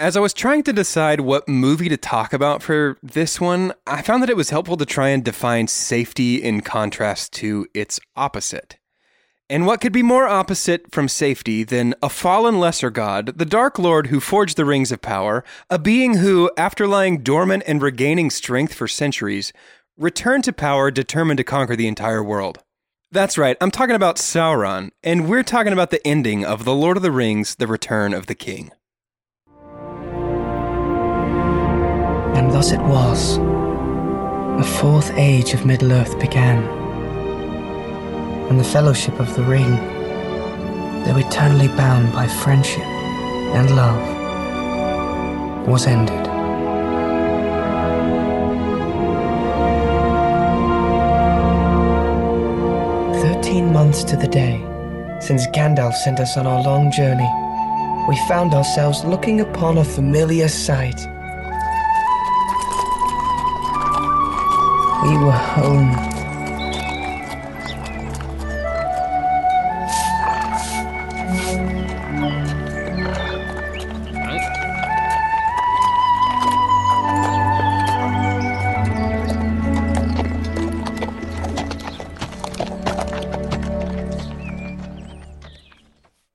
As I was trying to decide what movie to talk about for this one, I found that it was helpful to try and define safety in contrast to its opposite. And what could be more opposite from safety than a fallen lesser god, the Dark Lord who forged the rings of power, a being who, after lying dormant and regaining strength for centuries, returned to power determined to conquer the entire world? That's right, I'm talking about Sauron, and we're talking about the ending of The Lord of the Rings The Return of the King. And thus it was. The fourth age of Middle Earth began. And the Fellowship of the Ring, though eternally bound by friendship and love, was ended. Thirteen months to the day since Gandalf sent us on our long journey, we found ourselves looking upon a familiar sight. We were home.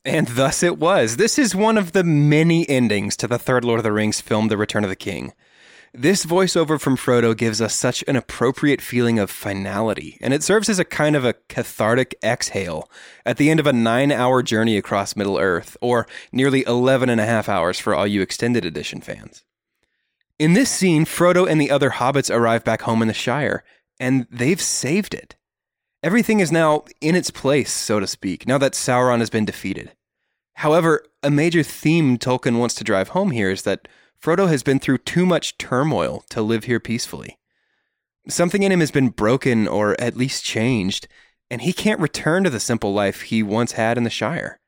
And thus it was. This is one of the many endings to the third Lord of the Rings film, The Return of the King. This voiceover from Frodo gives us such an appropriate feeling of finality, and it serves as a kind of a cathartic exhale at the end of a nine hour journey across Middle Earth, or nearly 11 and a half hours for all you Extended Edition fans. In this scene, Frodo and the other hobbits arrive back home in the Shire, and they've saved it. Everything is now in its place, so to speak, now that Sauron has been defeated. However, a major theme Tolkien wants to drive home here is that Frodo has been through too much turmoil to live here peacefully. Something in him has been broken or at least changed, and he can't return to the simple life he once had in the Shire.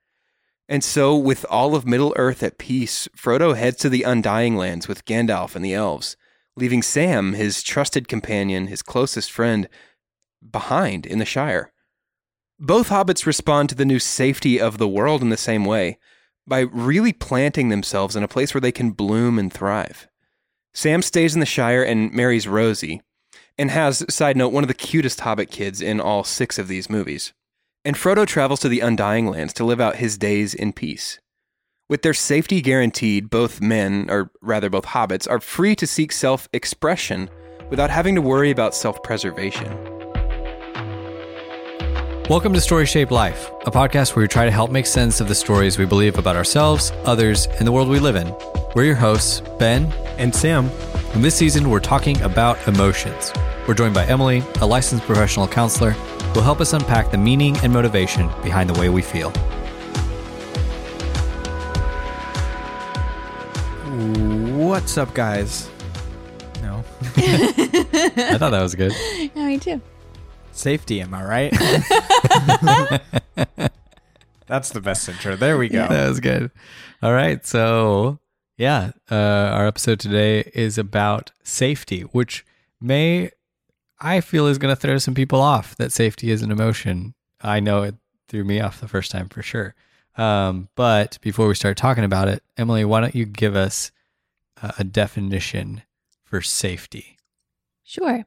And so, with all of Middle Earth at peace, Frodo heads to the Undying Lands with Gandalf and the elves, leaving Sam, his trusted companion, his closest friend, behind in the Shire. Both hobbits respond to the new safety of the world in the same way by really planting themselves in a place where they can bloom and thrive. Sam stays in the Shire and marries Rosie, and has, side note, one of the cutest hobbit kids in all six of these movies. And Frodo travels to the Undying Lands to live out his days in peace. With their safety guaranteed, both men, or rather both hobbits, are free to seek self expression without having to worry about self preservation. Welcome to Story Shaped Life, a podcast where we try to help make sense of the stories we believe about ourselves, others, and the world we live in. We're your hosts, Ben and Sam. And this season, we're talking about emotions. We're joined by Emily, a licensed professional counselor, who will help us unpack the meaning and motivation behind the way we feel. What's up, guys? No. I thought that was good. Yeah, me too. Safety, am I right? That's the best intro. There we go. That was good. All right. So, yeah, uh, our episode today is about safety, which may, I feel, is going to throw some people off that safety is an emotion. I know it threw me off the first time for sure. Um, but before we start talking about it, Emily, why don't you give us a, a definition for safety? Sure.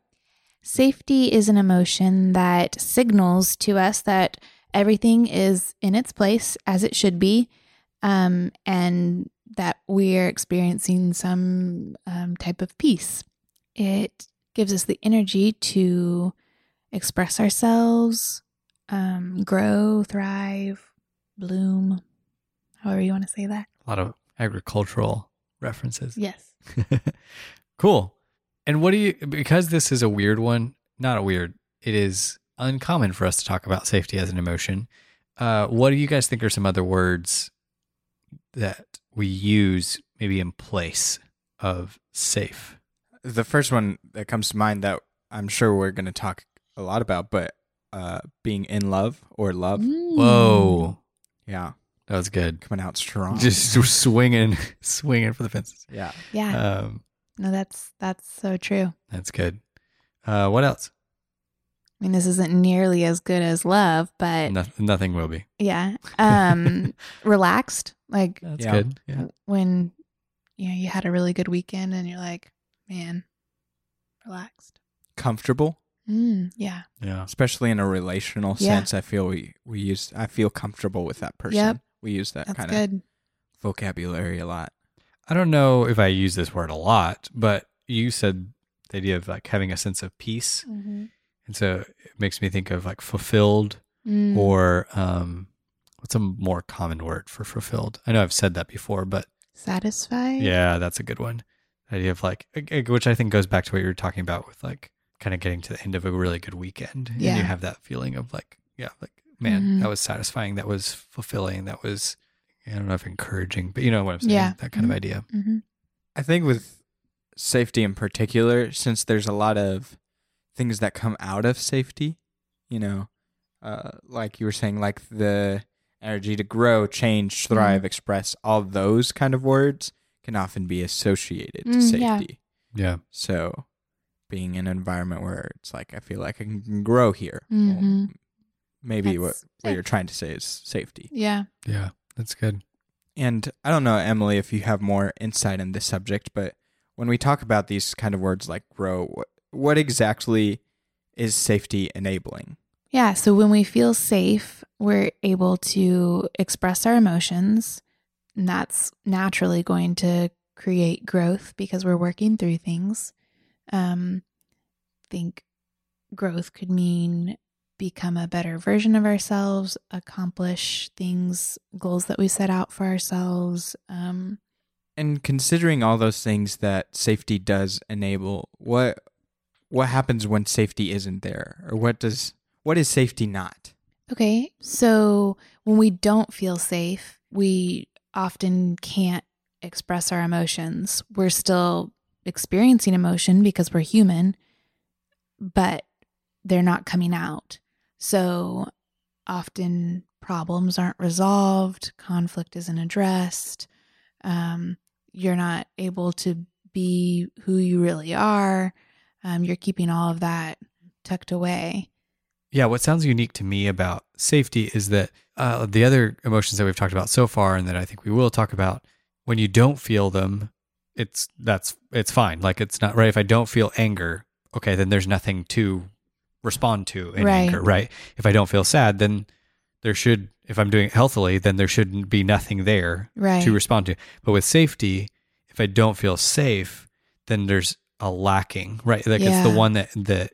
Safety is an emotion that signals to us that everything is in its place as it should be, um, and that we're experiencing some um, type of peace. It gives us the energy to express ourselves, um, grow, thrive, bloom, however you want to say that. A lot of agricultural references. Yes. cool. And what do you, because this is a weird one, not a weird, it is uncommon for us to talk about safety as an emotion. Uh, what do you guys think are some other words that we use maybe in place of safe? The first one that comes to mind that I'm sure we're going to talk a lot about, but uh, being in love or love. Mm. Whoa. Yeah. That was good. Coming out strong. Just swinging, swinging for the fences. yeah. Yeah. Um, no, that's that's so true. that's good. Uh, what else? I mean, this isn't nearly as good as love, but No, nothing will be. yeah. Um relaxed. Like That's Yeah. good. Yeah. when you know you had a really good weekend and you're like, man, relaxed. Comfortable, Mm, yeah. Yeah. especially in a relational Yeah. sense. I feel we we use. I feel comfortable with that person. Yep. We use that kind of good. vocabulary a lot. I don't know if I use this word a lot, but you said the idea of like having a sense of peace. Mm-hmm. And so it makes me think of like fulfilled Mm. or um what's a more common word for fulfilled? I know I've said that before, but Satisfied. yeah, that's a good one. The idea of like which I think goes back to what you were talking about with like kind of getting to the end of a really good weekend. And Yeah. you have that feeling of like, yeah, like man, Mhm. that was satisfying, that was fulfilling, that was I don't know if encouraging, but you know what I'm saying? Yeah. That kind Mhm. of idea. Mm-hmm. I think with safety in particular, since there's a lot of things that come out of safety, you know, uh, like you were saying, like the energy to grow, change, thrive, express, all those kind of words can often be associated to Mm, yeah. safety. Yeah. So being in an environment where it's like, I feel like I can grow here. Mhm. Well, maybe what, That's what you're trying to say is safety. Yeah. Yeah. That's good. And I don't know, Emily, if you have more insight in this subject, but when we talk about these kind of words like grow, what, what exactly is safety enabling? Yeah. So when we feel safe, we're able to express our emotions. And that's naturally going to create growth because we're working through things. Um, think growth could mean become a better version of ourselves, accomplish things, goals that we set out for ourselves. Um, And considering all those things that safety does enable, what what happens when safety isn't there? Or what does what is safety not? Okay. So when we don't feel safe, we often can't express our emotions. We're still experiencing emotion because we're human, but they're not coming out. So often problems aren't resolved, conflict isn't addressed. Um, you're not able to be who you really are. Um, you're keeping all of that tucked away. Yeah, what sounds unique to me about safety is that uh, the other emotions that we've talked about so far, and that I think we will talk about, when you don't feel them, it's that's it's fine. Like it's not right. If I don't feel anger, okay, then there's nothing to respond to in Right. anger, right? If I don't feel sad, then there should, if I'm doing it healthily, then there shouldn't be nothing there Right. to respond to. But with safety, if I don't feel safe, then there's a lacking, right? Like it's the one that that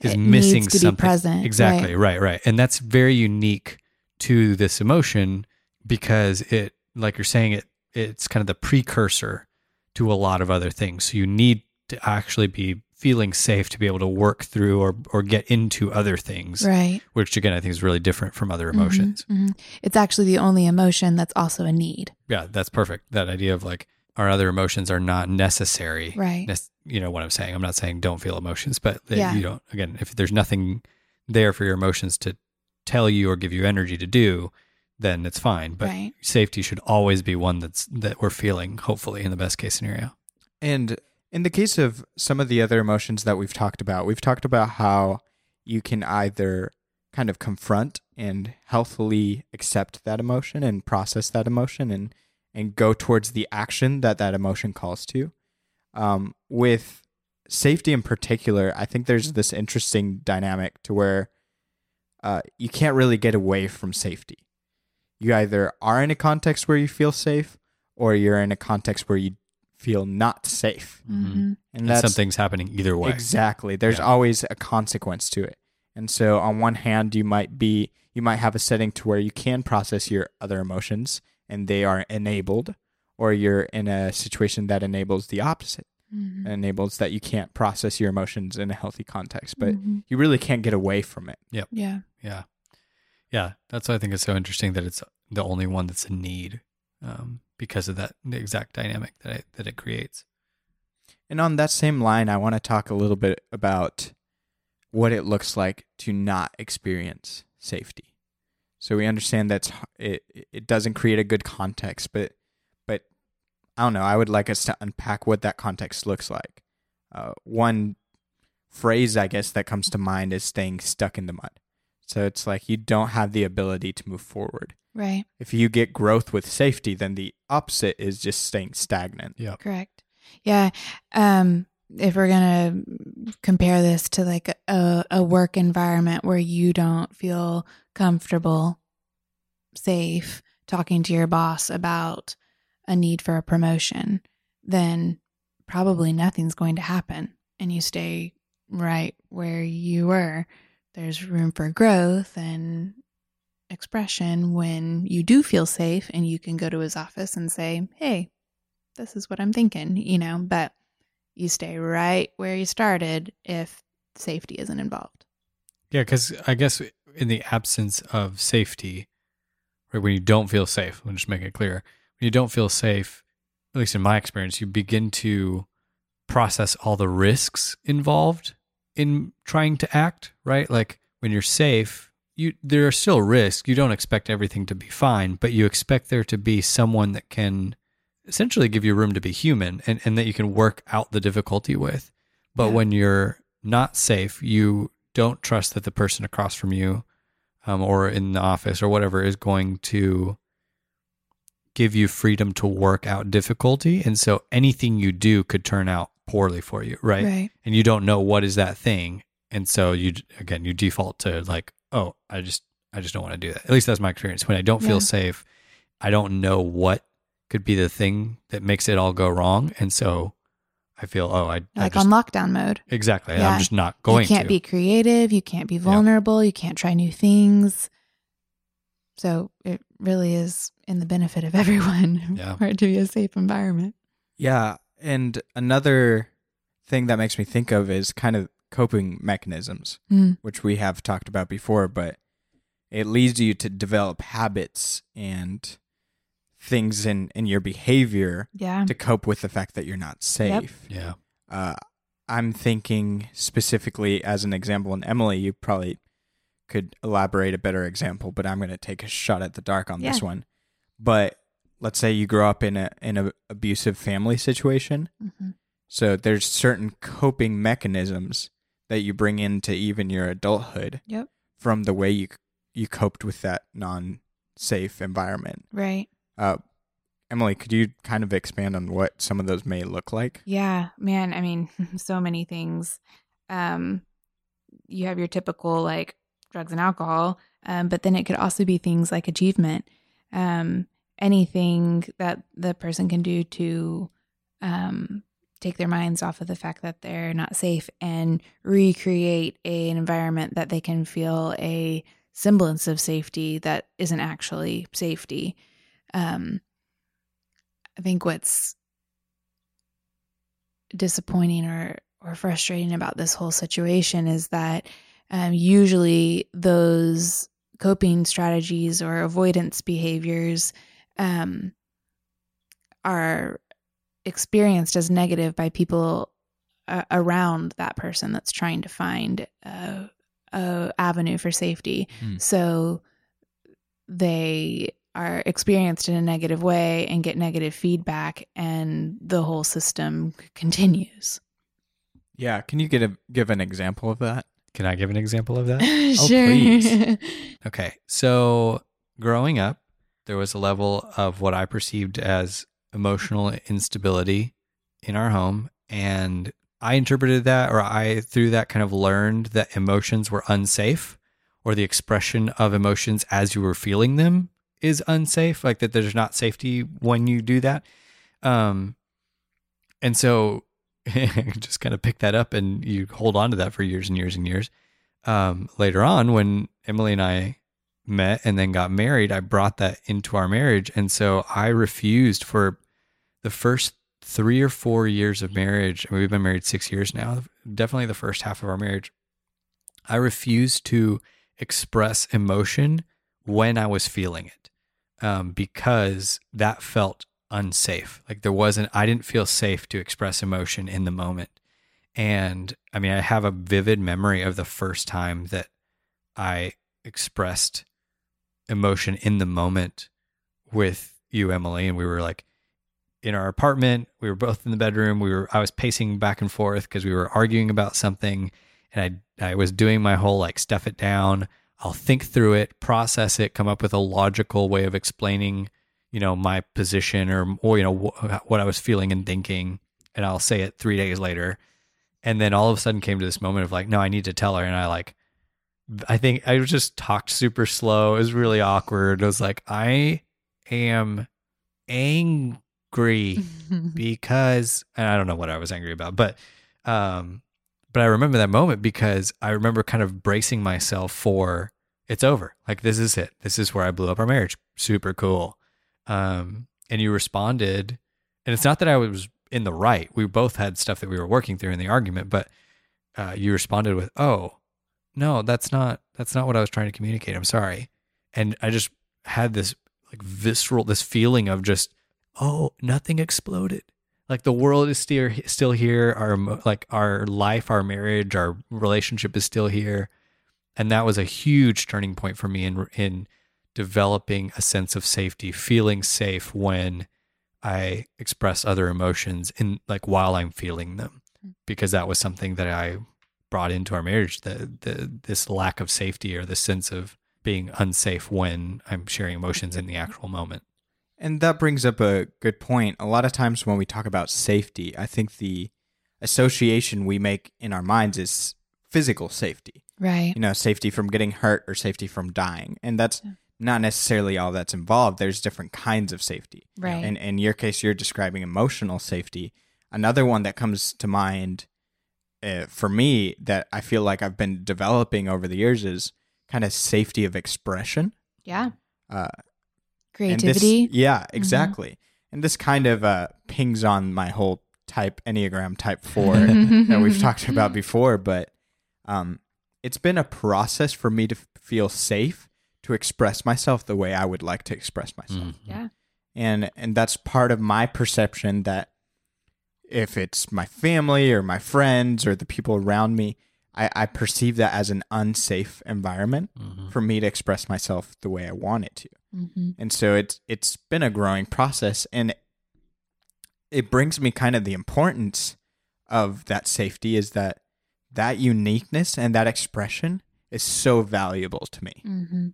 is It missing needs to be something. present, Exactly, right, right. And that's very unique to this emotion because it like you're saying it it's kind of the precursor to a lot of other things. So you need to actually be feeling safe to be able to work through or or get into other things, Right. which again I think is really different from other emotions. Mhm, mhm. It's actually the only emotion that's also a need. Yeah, that's perfect. That idea of like our other emotions are not necessary. Right. Nec- You know what I'm saying? I'm not saying don't feel emotions, but that Yeah. you don't. Again, if there's nothing there for your emotions to tell you or give you energy to do, then it's fine. But Right. safety should always be one that's that we're feeling. Hopefully, in the best case scenario. And in the case of some of the other emotions that we've talked about, we've talked about how you can either kind of confront and healthily accept that emotion and process that emotion and and go towards the action that that emotion calls to. Um, with safety in particular, I think there's this interesting dynamic to where uh, you can't really get away from safety. You either are in a context where you feel safe, or you're in a context where you feel not safe. Mhm. Mhm. And And something's happening either way. Exactly. There's Yeah. always a consequence to it. And so on one hand you might be you might have a setting to where you can process your other emotions and they are enabled or you're in a situation that enables the opposite. Mhm. Enables that you can't process your emotions in a healthy context, but Mhm. you really can't get away from it. Yep. Yeah. Yeah, yeah. That's why I think it's so interesting that it's the only one that's a need um, because of that exact dynamic that that it creates. And on that same line, I want to talk a little bit about what it looks like to not experience safety. So we understand that it it doesn't create a good context, but but I don't know. I would like us to unpack what that context looks like. Uh, one phrase, I guess, that comes to mind is staying stuck in the mud. So it's like you don't have the ability to move forward. Right. If you get growth with safety, then the opposite is just staying stagnant. Yeah. Correct. Yeah. Um, if we're gonna compare this to like a, a work environment where you don't feel comfortable, safe talking to your boss about a need for a promotion, then probably nothing's going to happen and you stay right where you were. There's room for growth and expression when you do feel safe and you can go to his office and say, Hey, this is what I'm thinking, you know, but you stay right where you started if safety isn't involved. Yeah, because I guess in the absence of safety, right, when you don't feel safe, let me just make it clear. When you don't feel safe, at least in my experience, you begin to process all the risks involved in trying to act, right? Like when you're safe, you there are still risks. You don't expect everything to be fine, but you expect there to be someone that can essentially give you room to be human and, and that you can work out the difficulty with. But Yeah. when you're not safe, you don't trust that the person across from you um, or in the office or whatever is going to give you freedom to work out difficulty. And so anything you do could turn out poorly for you, right? Right. And you don't know what is that thing. And so you, again, you default to like, oh, I just, I just don't want to do that. At least that's my experience. When I don't Yeah. feel safe, I don't know what could be the thing that makes it all go wrong. And so I feel, oh, I, I Like just, on lockdown mode. exactly. Yeah. I'm just not going you can't to. be creative, you can't be vulnerable, you can't try new things. So it really is in the benefit of everyone Yeah. for it to be a safe environment. Yeah. And another thing that makes me think of is kind of coping mechanisms, Mm. which we have talked about before, but it leads you to develop habits and things in, in your behavior Yeah. to cope with the fact that you're not safe. yeah. Uh, I'm thinking specifically as an example, and Emily, you probably could elaborate a better example, but I'm going to take a shot at the dark on this one. But let's say you grow up in a in a abusive family situation, Mhm. so there's certain coping mechanisms that you bring into even your adulthood Yep. from the way you you coped with that non-safe environment. Right. Uh, Emily, could you kind of expand on what some of those may look like? Yeah, man, I mean, so many things. Um you have your typical like drugs and alcohol, um, but then it could also be things like achievement. Um anything that the person can do to um take their minds off of the fact that they're not safe and recreate a, an environment that they can feel a semblance of safety that isn't actually safety. Um I think what's disappointing or or frustrating about this whole situation is that um, usually those coping strategies or avoidance behaviors um, are experienced as negative by people uh, around that person that's trying to find a, a avenue for safety. Hmm. So they are experienced in a negative way and get negative feedback, and the whole system continues. Yeah, can you get a give an example of that? Can I give an example of that? sure. please. Okay. So growing up, there was a level of what I perceived as emotional instability in our home. And I interpreted that, or I, through that, kind of learned that emotions were unsafe, or the expression of emotions as you were feeling them is unsafe, like that there's not safety when you do that. Um, and so just kind of pick that up and you hold on to that for years and years and years. Um, later on, when Emily and I met and then got married, I brought that into our marriage. And so I refused for the first three or four years of marriage. I mean, we've been married six years now, definitely the first half of our marriage. I refused to express emotion when I was feeling it um, because that felt unsafe. Like there wasn't, I didn't feel safe to express emotion in the moment. And I mean, I have a vivid memory of the first time that I expressed emotion in the moment with you, Emily. And we were like in our apartment. We were both in the bedroom. We were, I was pacing back and forth because we were arguing about something. And I, I was doing my whole like stuff it down. I'll think through it, process it, come up with a logical way of explaining, you know, my position or, or you know, wh- what I was feeling and thinking, and I'll say it three days later. And then all of a sudden came to this moment of like, no, I need to tell her. And I like, I think I just talked super slow. It was really awkward. It was like, I am angry because and I don't know what I was angry about, but um but I remember that moment because I remember kind of bracing myself for it's over. Like this is it. This is where I blew up our marriage. Super cool. Um and you responded and it's not that I was in the right. We both had stuff that we were working through in the argument, but uh, you responded with, "Oh, no, that's not that's not what I was trying to communicate. I'm sorry." And I just had this like visceral this feeling of just, "Oh, nothing exploded." Like the world is still still here. Our like our life, our marriage, our relationship is still here, and that was a huge turning point for me in in developing a sense of safety, feeling safe when I express other emotions in like while I'm feeling them, hmm. because that was something that I brought into our marriage. The the this lack of safety or the sense of being unsafe when I'm sharing emotions in the actual moment. And that brings up a good point. A lot of times when we talk about safety, I think the association we make in our minds is physical safety. right. You know, safety from getting hurt or safety from dying. And that's not necessarily all that's involved. There's different kinds of safety. Right. And in your case, you're describing emotional safety. Another one that comes to mind uh, for me that I feel like I've been developing over the years is kind of safety of expression. yeah. Uh, and this- Creativity. yeah, exactly. And this kind of uh, pings on my whole type Enneagram type four that we've talked about before, but um, it's been a process for me to f- feel safe to express myself the way I would like to express myself. Yeah. And and that's part of my perception that if it's my family or my friends or the people around me, I, I perceive that as an unsafe environment Mm-hmm. for me to express myself the way I want it to. Hmm and so it's it's been a growing process and it brings me kind of the importance of that safety is that that uniqueness and that expression is so valuable to me. Hmm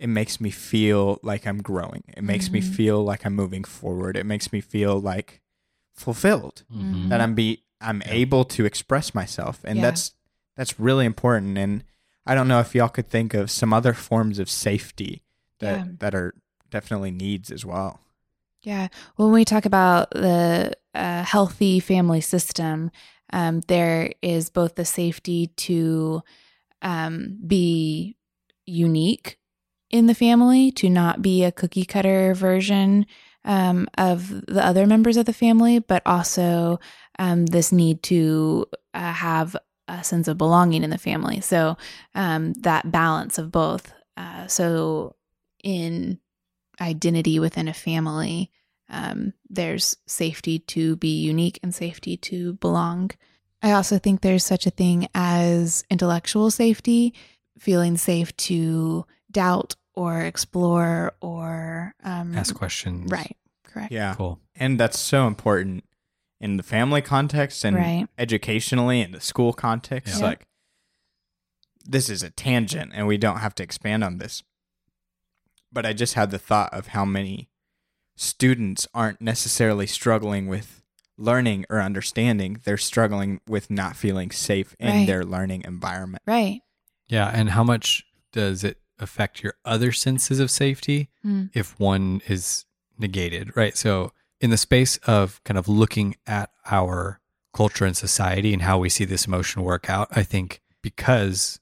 it makes me feel like i'm growing. It makes me Mhm. feel like i'm moving forward. It makes me feel like fulfilled Mm-hmm. that i'm be i'm able to express myself and Yeah. that's that's really important and i don't know if y'all could think of some other forms of safety that Yeah. that are definitely needs as well Yeah. When we talk about the uh, healthy family system, um, there is both the safety to um, be unique in the family, to not be a cookie cutter version um, of the other members of the family, but also um, this need to uh, have a sense of belonging in the family. So um, that balance of both. Uh, so in identity within a family, um, there's safety to be unique and safety to belong. I also think there's such a thing as intellectual safety, feeling safe to doubt or explore or um, Ask questions. Right. Correct. yeah Cool. and that's so important in the family context and Right. educationally in the school context Yeah. like this is a tangent and we don't have to expand on this but i just had the thought of how many students aren't necessarily struggling with learning or understanding they're struggling with not feeling safe in Right. their learning environment Right. Yeah. And how much does it affect your other senses of safety Hmm. if one is negated? Right. So, in the space of kind of looking at our culture and society and how we see this emotion work out, I think because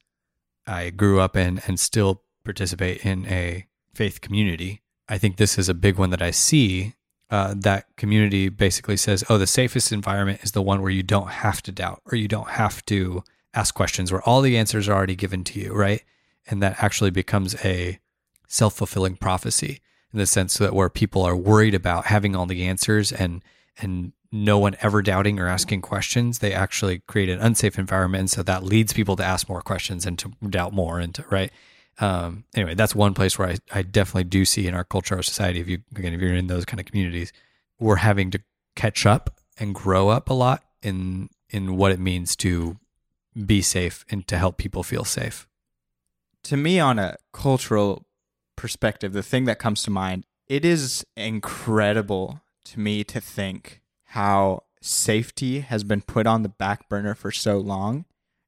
I grew up in and still participate in a faith community, I think this is a big one that I see. Uh, that community basically says, oh, the safest environment is the one where you don't have to doubt or you don't have to ask questions, where all the answers are already given to you, right? And that actually becomes a self fulfilling prophecy in the sense that where people are worried about having all the answers and and no one ever doubting or asking questions, they actually create an unsafe environment. And so that leads people to ask more questions and to doubt more and to right. Um, anyway, that's one place where I, I definitely do see in our culture, our society, if you again if you're in those kind of communities, we're having to catch up and grow up a lot in in what it means to be safe and to help people feel safe. to me, on a cultural perspective, the thing that comes to mind, it is incredible to me to think how safety has been put on the back burner for so long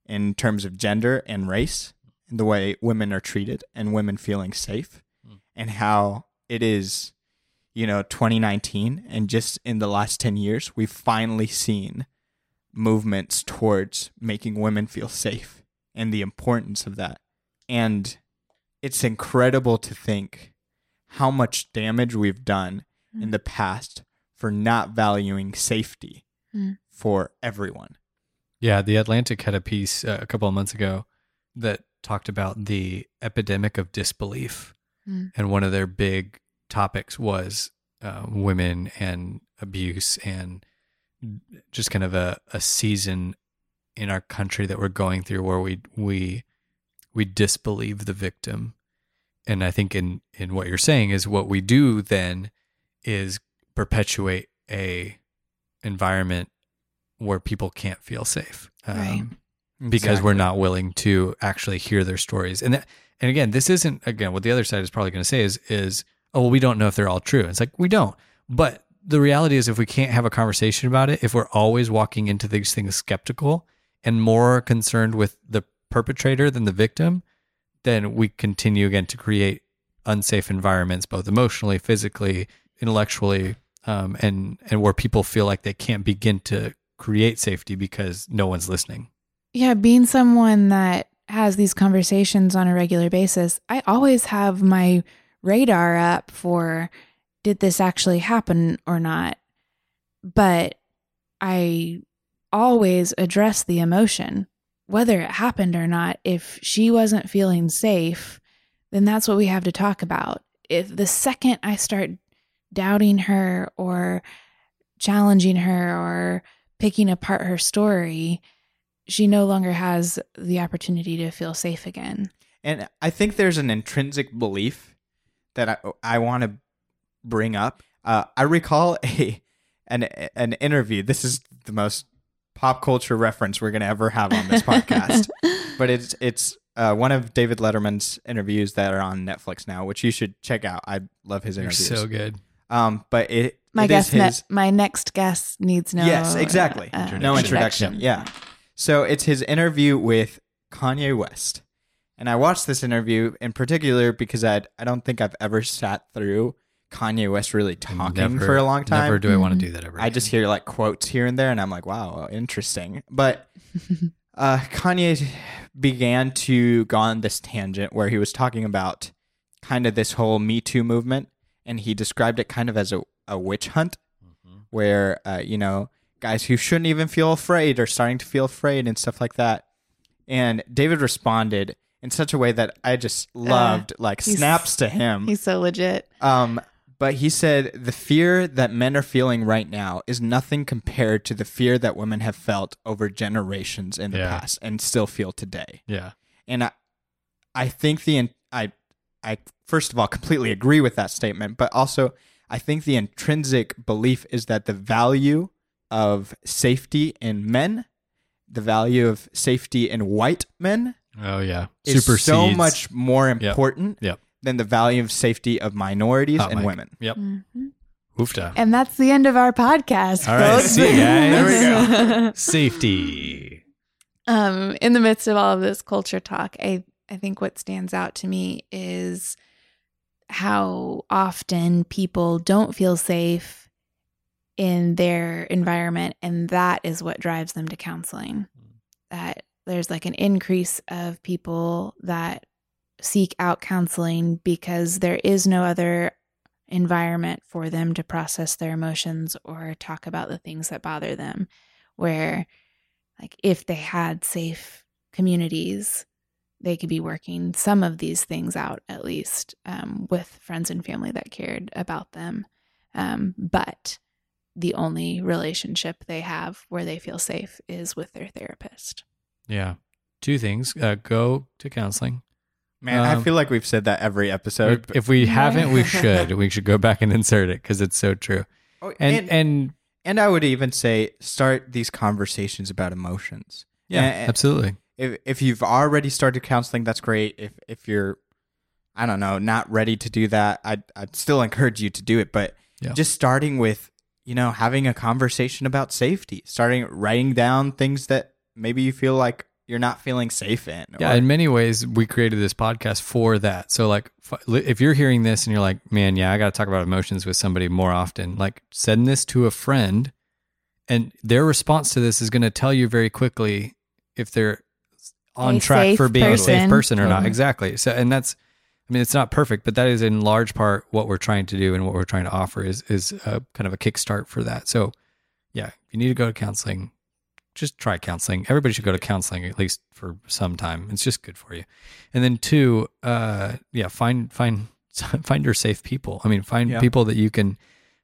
in terms of gender and race and the way women are treated and women feeling safe Mm. and how it is you know 2019 and just in the last 10 years we've finally seen movements towards making women feel safe and the importance of that and it's incredible to think how much damage we've done in Mm. the past for not valuing safety Mm. for everyone Yeah, the Atlantic had a piece uh, a couple of months ago that talked about the epidemic of disbelief. Mm. And one of their big topics was uh, women and abuse and just kind of a, a season in our country that we're going through where we we we disbelieve the victim. And I think in in what you're saying is what we do then is perpetuate a environment where people can't feel safe. Um, Right. because we're not willing to actually hear their stories. And that, and again, this isn't again what the other side is probably going to say is is oh well we don't know if they're all true. It's like we don't. But the reality is if we can't have a conversation about it, if we're always walking into these things skeptical and more concerned with the perpetrator than the victim, then we continue again to create unsafe environments both emotionally, physically, intellectually, um, and and where people feel like they can't begin to create safety because no one's listening. Yeah, being someone that has these conversations on a regular basis, I always have my radar up for did this actually happen or not? But I always address the emotion, whether it happened or not. If she wasn't feeling safe, then that's what we have to talk about. If the second I start doubting her or challenging her or picking apart her story, she no longer has the opportunity to feel safe again. And I think there's an intrinsic belief that I I want to bring up. Uh, I recall a an an interview. This is the most pop culture reference we're gonna ever have on this podcast, but it's it's uh, one of David Letterman's interviews that are on Netflix now, which you should check out. I love his They're interviews. so good. um, but it my it is guest, ne- his- my next guest needs no. yes, exactly. uh, no introduction. Yeah. So it's his interview with Kanye West. And I watched this interview in particular because I I don't think I've ever sat through Kanye West really talking Never- for a long time. Never do I want to do that ever. I just hear like quotes here and there and I'm like, wow, interesting. But uh, Kanye began to go on this tangent where he was talking about kind of this whole Me Too movement. And he described it kind of as a, a witch hunt Mhm. where uh, you know guys who shouldn't even feel afraid are starting to feel afraid and stuff like that. And David responded in such a way that I just loved, like Uh, he's- snaps to him. He's so legit. Um, but he said the fear that men are feeling right now is nothing compared to the fear that women have felt over generations in the Yeah. past and still feel today. yeah. And I, I think the I, I first of all completely agree with that statement, but also I think the intrinsic belief is that the value of safety in men, the value of safety in white men, Oh yeah. is so much more important Yep. Than the value of safety of minorities Hot and mic. women. Yep. Mhm. Oofta. And that's the end of our podcast. All right, folks. see you guys. There we Safety. um, in the midst of all of this culture talk, I, I think what stands out to me is how often people don't feel safe in their environment, and that is what drives them to counseling. That there's like an increase of people that seek out counseling because there is no other environment for them to process their emotions or talk about the things that bother them. Where like if they had safe communities they could be working some of these things out at least um, with friends and family that cared about them um, but the only relationship they have where they feel safe is with their therapist Yeah. Two things. Uh, go to counseling. Man, I Um, feel like we've said that every episode. but- If we haven't, we should. We should go back and insert it because it's so true. Oh, And and, and, and I would even say start these conversations about emotions. yeah, and- absolutely. if if you've already started counseling, that's great. If if you're, I don't know, not ready to do that, I'd I'd still encourage you to do it. But Yeah. just starting with you know having a conversation about safety, starting writing down things that maybe you feel like you're not feeling safe in. Yeah, or- in many ways, we created this podcast for that. So, like, if you're hearing this and you're like, man, yeah, I got to talk about emotions with somebody more often, like, send this to a friend, and their response to this is going to tell you very quickly if they're on A track for being a safe person. person or not. Mm-hmm. Exactly. So, and that's, I mean, it's not perfect, but that is in large part what we're trying to do and what we're trying to offer is is a, kind of a kickstart for that. So, yeah, if you need to go to counseling just try counseling. Everybody should go to counseling at least for some time. It's just good for you. And then two, uh, yeah, find find find your safe people. I mean, find Yeah. people that you can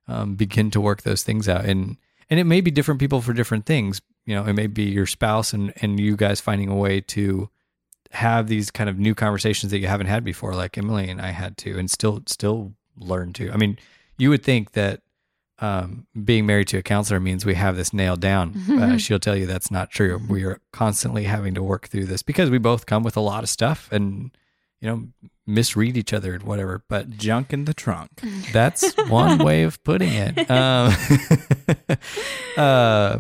um, begin to work those things out. And and it may be different people for different things. You know, it may be your spouse and and you guys finding a way to have these kind of new conversations that you haven't had before, like Emily and I had to, and still still learn to. I mean, you would think that um, being married to a counselor means we have this nailed down. Uh, she'll tell you that's not true. We are constantly having to work through this because we both come with a lot of stuff and you know misread each other and whatever. But junk in the trunk. that's one way of putting it. Um, uh,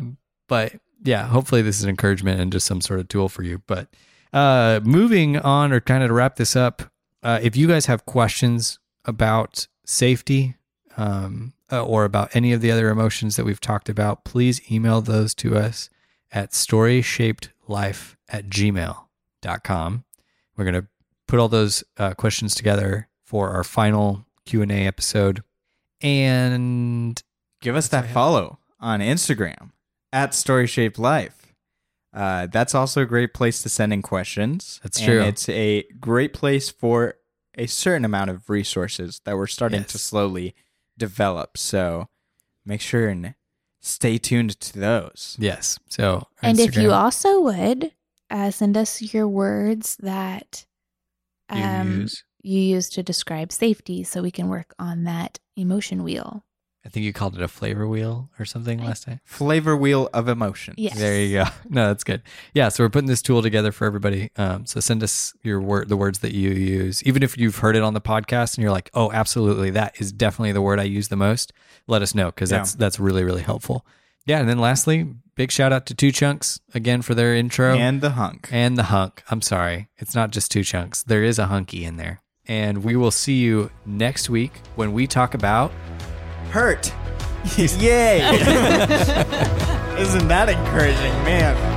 but yeah, hopefully this is an encouragement and just some sort of tool for you. But uh, moving on, or kind of to wrap this up, uh, if you guys have questions about safety um, uh, or about any of the other emotions that we've talked about, please email those to us at storyshapedlife at gmail.com. We're going to put all those uh, questions together for our final Q&A episode. And Give us that follow on Instagram at Story Shaped Life. Uh, that's also a great place to send in questions. That's And true. It's a great place for a certain amount of resources that we're starting to slowly develop. So make sure and stay tuned to those. yes, so And if you also would uh, send us your words that you um, use, you use to describe safety so we can work on that emotion wheel. I think you called it a flavor wheel or something I- last time. Flavor wheel of emotions. Yes. There you go. No, that's good. Yeah, so we're putting this tool together for everybody. Um, so send us your word, the words that you use, even if you've heard it on the podcast and you're like, "Oh, absolutely, that is definitely the word I use the most." Let us know because Yeah. that's that's really really helpful. Yeah, and then lastly, big shout out to Two Chunks again for their intro And the hunk. and the hunk. I'm sorry, it's not just two chunks. There is a hunky in there, and we will see you next week when we talk about Hurt. Yay. Isn't that encouraging, man?